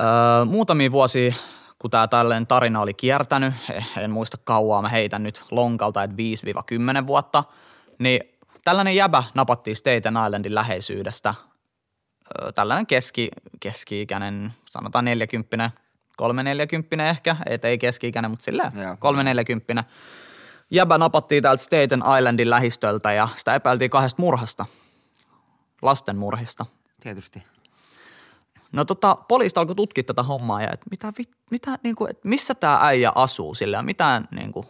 [SPEAKER 4] öö, muutamia vuosia, kun tämä tällainen tarina oli kiertänyt, en muista kauaa, mä heitän nyt lonkalta, että 5-10 vuotta, niin tällainen jäbä napattiin Staten Islandin läheisyydestä. Tällainen keski, keski-ikäinen, sanotaan 40 kolme neljäkymppinen ehkä, et ei keski-ikäinen, mutta silleen
[SPEAKER 3] Joo.
[SPEAKER 4] kolme neljäkymppinen. Jäbä napattiin täältä Staten Islandin lähistöltä ja sitä epäiltiin kahdesta murhasta, lasten murhista.
[SPEAKER 3] Tietysti.
[SPEAKER 4] No tota, poliista alkoi tutkia tätä hommaa ja että mitä, vit- mitä niinku, et missä tämä äijä asuu sillä mitään niinku,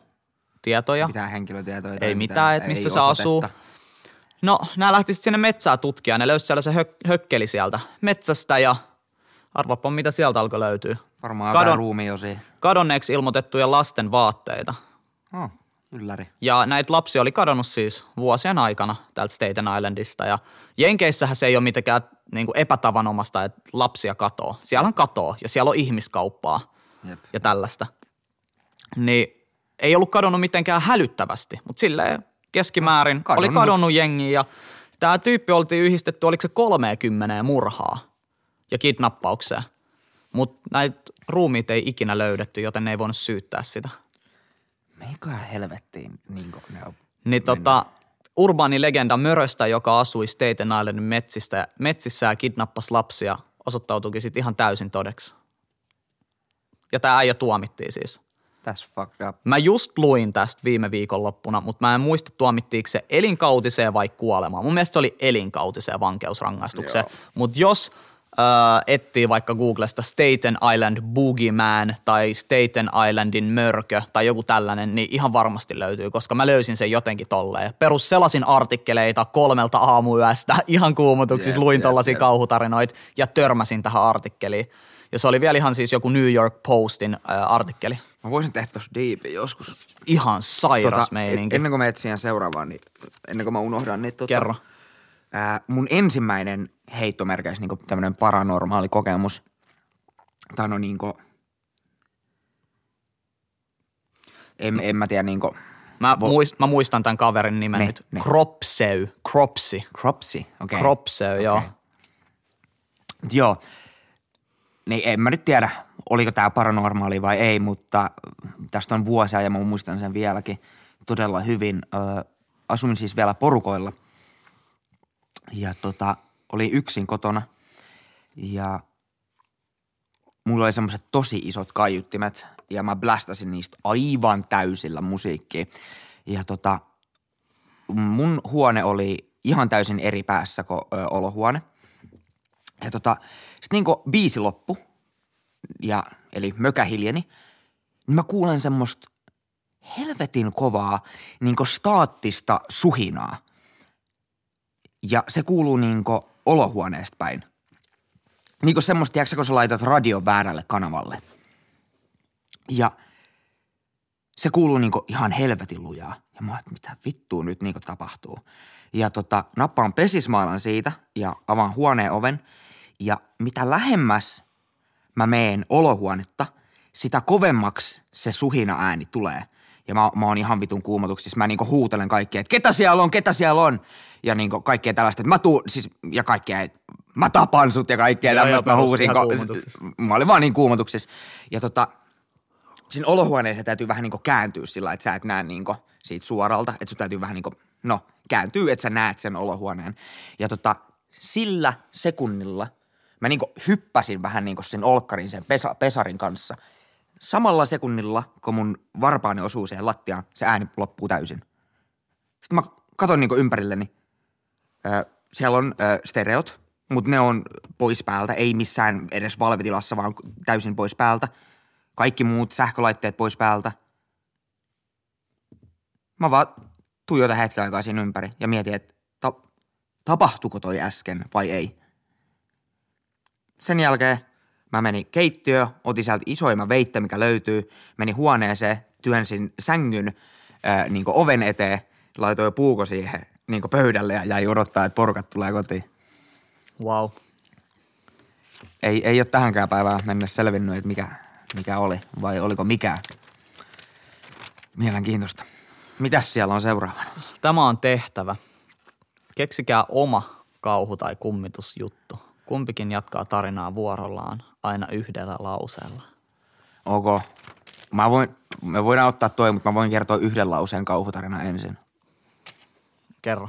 [SPEAKER 4] tietoja.
[SPEAKER 3] Mitään henkilötietoja.
[SPEAKER 4] Ei
[SPEAKER 3] tai
[SPEAKER 4] mitään, että missä
[SPEAKER 3] ei
[SPEAKER 4] se asuu. No, nämä lähti sitten sinne metsää tutkia. Ne löysi sellaisen hök- hökkeli sieltä metsästä ja arvapa mitä sieltä alkoi löytyä.
[SPEAKER 3] Varmaan
[SPEAKER 4] Kadon-
[SPEAKER 3] ruumiosia.
[SPEAKER 4] Kadonneeksi ilmoitettuja lasten vaatteita.
[SPEAKER 3] Oh, ylläri.
[SPEAKER 4] Ja näitä lapsia oli kadonnut siis vuosien aikana täältä Staten Islandista. Ja Jenkeissähän se ei ole mitenkään niin kuin epätavanomasta, että lapsia katoo. Siellä on katoo ja siellä on ihmiskauppaa
[SPEAKER 3] Jep.
[SPEAKER 4] ja tällaista. Niin ei ollut kadonnut mitenkään hälyttävästi, mutta silleen keskimäärin
[SPEAKER 3] Kadonnut.
[SPEAKER 4] oli kadonnut jengi ja tämä tyyppi oltiin yhdistetty, oliko se 30 murhaa ja kidnappaukseen. Mutta näitä ruumiit ei ikinä löydetty, joten ne ei voinut syyttää sitä.
[SPEAKER 3] Meiköhän helvettiin niin ne on.
[SPEAKER 4] Niin tota, urbaani legenda Möröstä, joka asui Staten Islandin metsistä, metsissä ja kidnappasi lapsia, osoittautuikin sitten ihan täysin todeksi. Ja tämä äijä tuomittiin siis.
[SPEAKER 3] That's fucked up.
[SPEAKER 4] Mä just luin tästä viime viikonloppuna, mutta mä en muista tuomittiinko se elinkautiseen vai kuolemaan. Mun mielestä se oli elinkautiseen vankeusrangaistukseen. Mutta jos äh, etsii vaikka Googlesta Staten Island Boogeyman tai Staten Islandin mörkö tai joku tällainen, niin ihan varmasti löytyy, koska mä löysin sen jotenkin tolleen. Perus selasin artikkeleita kolmelta aamuyöstä *laughs* ihan kuumotuksissa,
[SPEAKER 3] Jep,
[SPEAKER 4] luin
[SPEAKER 3] jep,
[SPEAKER 4] tollaisia
[SPEAKER 3] jep.
[SPEAKER 4] kauhutarinoita ja törmäsin tähän artikkeliin. Ja se oli vielä ihan siis joku New York Postin äh, artikkeli.
[SPEAKER 3] Mä voisin tehdä tossa diipin joskus.
[SPEAKER 4] Ihan sairas tota, meininki.
[SPEAKER 3] Ennen kuin mä etsin seuraavaan, niin ennen kuin mä unohdan, niin tota,
[SPEAKER 4] Kerro.
[SPEAKER 3] Ää, mun ensimmäinen heittomerkeis niin tämmönen paranormaali kokemus. Tai no niinku, en, en mä tiedä niinku,
[SPEAKER 4] Mä,
[SPEAKER 3] Vo-
[SPEAKER 4] muist, mä muistan tämän kaverin nimen
[SPEAKER 3] Ne,
[SPEAKER 4] nyt.
[SPEAKER 3] ne.
[SPEAKER 4] Kropseu. Kropsi.
[SPEAKER 3] cropsy, okei. Okay.
[SPEAKER 4] Kropseu, joo.
[SPEAKER 3] Okei. Joo. Niin en mä nyt tiedä, oliko tämä paranormaali vai ei, mutta tästä on vuosia ja mä muistan sen vieläkin todella hyvin. Ö, asuin siis vielä porukoilla ja tota, oli yksin kotona ja mulla oli semmoiset tosi isot kaiuttimet ja mä blästäsin niistä aivan täysillä musiikkia. Ja tota, mun huone oli ihan täysin eri päässä kuin ö, olohuone. Ja tota, sit niinku biisi loppu, ja, eli mökä hiljeni, niin mä kuulen semmoista helvetin kovaa niinku staattista suhinaa. Ja se kuuluu niinku olohuoneesta päin. Niinku semmoista, tiedätkö, kun sä laitat radion väärälle kanavalle. Ja se kuuluu niinku ihan helvetin lujaa. Ja mä oon, mitä vittua nyt niinku tapahtuu. Ja tota, nappaan pesismailan siitä ja avaan huoneen oven. Ja mitä lähemmäs mä meen olohuonetta, sitä kovemmaksi se suhina ääni tulee. Ja mä, mä oon ihan vitun kuumotuksissa. Mä niinku huutelen kaikkea, että ketä siellä on, ketä siellä on. Ja niinku kaikkea tällaista, että mä tuun, siis, ja kaikkea, että mä tapan sut ja kaikkea tämmöistä mä huusin. ko-. Mä olin vaan niin kuumotuksissa. Ja tota, siinä olohuoneessa täytyy vähän niinku kääntyä sillä, että sä et näe niinku siitä suoralta, että sun täytyy vähän niinku, no, kääntyy, että sä näet sen olohuoneen. Ja tota, sillä sekunnilla mä niinku hyppäsin vähän niinku sen olkkarin sen pesa, pesarin kanssa. Samalla sekunnilla, kun mun varpaani osuu siihen lattiaan, se ääni loppuu täysin. Sitten mä katon niinku ympärilleni. Ö, siellä on ö, stereot, mutta ne on pois päältä, ei missään edes valvetilassa, vaan täysin pois päältä. Kaikki muut sähkölaitteet pois päältä. Mä vaan tuijotan hetken aikaa siinä ympäri ja mietin, että ta- tapahtuko toi äsken vai ei. Sen jälkeen mä menin keittiöön, otin sieltä isoimman veittä, mikä löytyy, menin huoneeseen, työnsin sängyn ää, niin oven eteen, laitoin puuko siihen niin pöydälle ja jäi odottaa, että porukat tulee kotiin.
[SPEAKER 4] Wow.
[SPEAKER 3] Ei, ei ole tähänkään päivään mennessä selvinnyt, että mikä, mikä oli vai oliko mikään. Mielenkiintoista. Mitäs siellä on seuraavana?
[SPEAKER 4] Tämä on tehtävä. Keksikää oma kauhu tai kummitusjuttu. Kumpikin jatkaa tarinaa vuorollaan aina yhdellä lauseella.
[SPEAKER 3] Ok. Mä voin, me voidaan ottaa toi, mutta mä voin kertoa yhden lauseen kauhutarina ensin.
[SPEAKER 4] Kerro.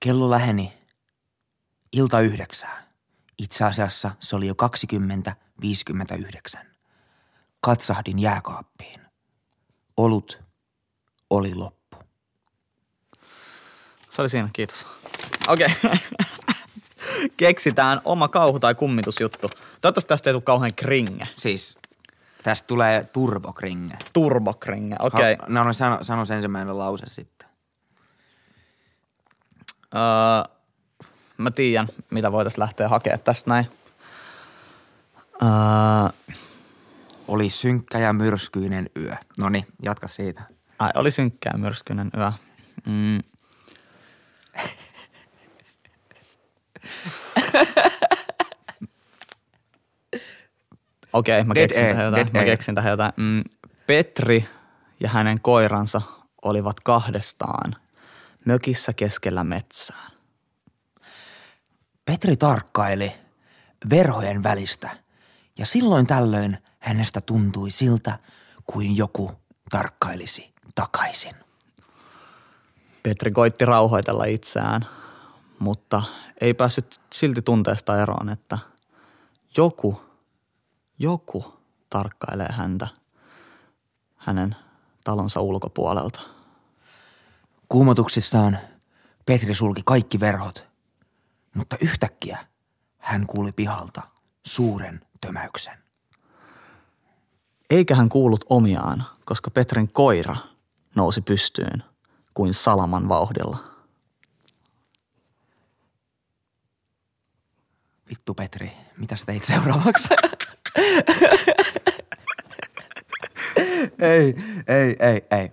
[SPEAKER 3] Kello läheni ilta yhdeksää. Itse asiassa se oli jo 20.59. Katsahdin jääkaappiin. Olut oli loppu.
[SPEAKER 4] Se oli siinä, kiitos. Okei. Okay. *laughs* Keksitään oma kauhu- tai kummitusjuttu. Toivottavasti tästä ei tule kauhean kringe.
[SPEAKER 3] Siis tästä tulee turbokringe.
[SPEAKER 4] Turbokringe, okei.
[SPEAKER 3] Ha- No, no sano, sano se ensimmäinen lause sitten.
[SPEAKER 4] Öö, mä tiedän, mitä voitaisiin lähteä hakemaan tästä näin. Öö,
[SPEAKER 3] Oli synkkä ja myrskyinen yö. No niin, jatka siitä.
[SPEAKER 4] ai, oli synkkää myrskyinen yö. Mm. Okei, okay, mä
[SPEAKER 3] Dead
[SPEAKER 4] keksin
[SPEAKER 3] air,
[SPEAKER 4] tähän jotain.
[SPEAKER 3] dead
[SPEAKER 4] Mä
[SPEAKER 3] air.
[SPEAKER 4] keksin tähän jotain. Mm, Petri ja hänen koiransa olivat kahdestaan mökissä keskellä metsää.
[SPEAKER 3] Petri tarkkaili verhojen välistä ja silloin tällöin hänestä tuntui siltä, kuin joku tarkkailisi takaisin.
[SPEAKER 4] Petri koitti rauhoitella itseään, mutta ei päässyt silti tunteesta eroon, että joku, joku tarkkailee häntä hänen talonsa ulkopuolelta.
[SPEAKER 3] Kuumotuksissaan Petri sulki kaikki verhot, mutta yhtäkkiä hän kuuli pihalta suuren tömäyksen.
[SPEAKER 4] Eikä hän kuullut omiaan, koska Petrin koira nousi pystyyn kuin salaman vauhdilla.
[SPEAKER 3] Vittu Petri, mitä sä teit seuraavaksi? *laughs* ei, ei, ei, ei.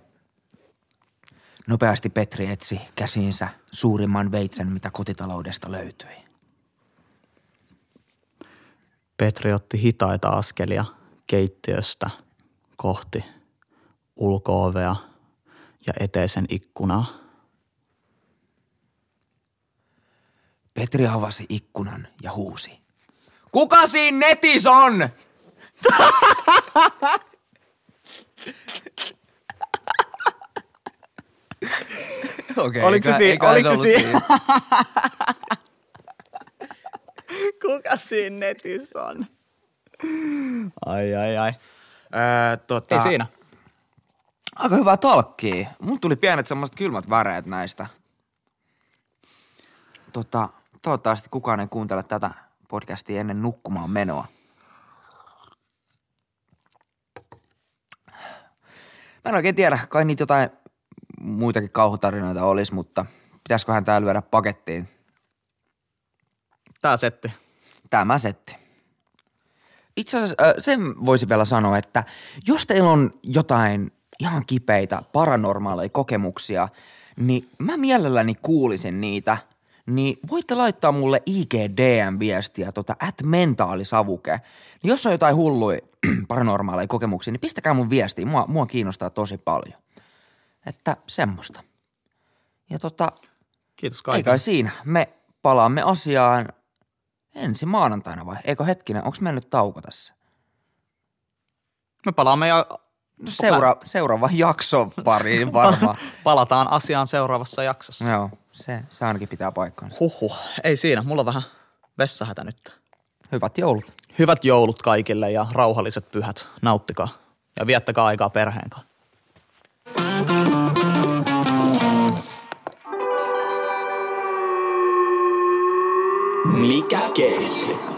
[SPEAKER 3] Nopeasti Petri etsi käsiinsä suurimman veitsen, mitä kotitaloudesta löytyi.
[SPEAKER 4] Petri otti hitaita askelia keittiöstä kohti ulkoovea ja eteisen ikkunaa.
[SPEAKER 3] Petri avasi ikkunan ja huusi. Kuka siinä netis on? Okei,
[SPEAKER 4] Oliko se si- oliko se si-
[SPEAKER 3] siinä. *laughs*
[SPEAKER 4] Kuka siinä netissä on? Ai ai ai.
[SPEAKER 3] Öö, tota,
[SPEAKER 4] Ei siinä.
[SPEAKER 3] Aika hyvää talkkia. Mulla tuli pienet semmoiset kylmät väreet näistä. Tota, toivottavasti kukaan ei kuuntele tätä podcastia ennen nukkumaan menoa. Mä en oikein tiedä, kai niitä jotain muitakin kauhutarinoita olisi, mutta pitäisiköhän tää lyödä pakettiin.
[SPEAKER 4] Tää setti.
[SPEAKER 3] Tämä setti. Itse asiassa sen voisi vielä sanoa, että jos teillä on jotain ihan kipeitä paranormaaleja kokemuksia, niin mä mielelläni kuulisin niitä. Niin voitte laittaa mulle IGDM-viestiä tota at mentaalisavuke. Niin jos on jotain hulluja *clears throat* paranormaaleja kokemuksia, niin pistäkää mun viestiä. Mua, mua kiinnostaa tosi paljon. Että semmoista. Ja tota,
[SPEAKER 4] Kiitos kaikille.
[SPEAKER 3] kai siinä. Me palaamme asiaan ensi maanantaina vai? Eikö hetkinen, onko mennyt tauko tässä?
[SPEAKER 4] Me palaamme ja
[SPEAKER 3] No seura- seuraava *laughs* jakso pariin varmaan.
[SPEAKER 4] palataan asiaan seuraavassa jaksossa.
[SPEAKER 3] Joo, se, se ainakin pitää paikkansa.
[SPEAKER 4] Huhhuh, ei siinä. Mulla on vähän vessahätä nyt.
[SPEAKER 3] Hyvät joulut.
[SPEAKER 4] Hyvät joulut kaikille ja rauhalliset pyhät. Nauttikaa ja viettäkää aikaa perheen kanssa.
[SPEAKER 2] Mikä kesi?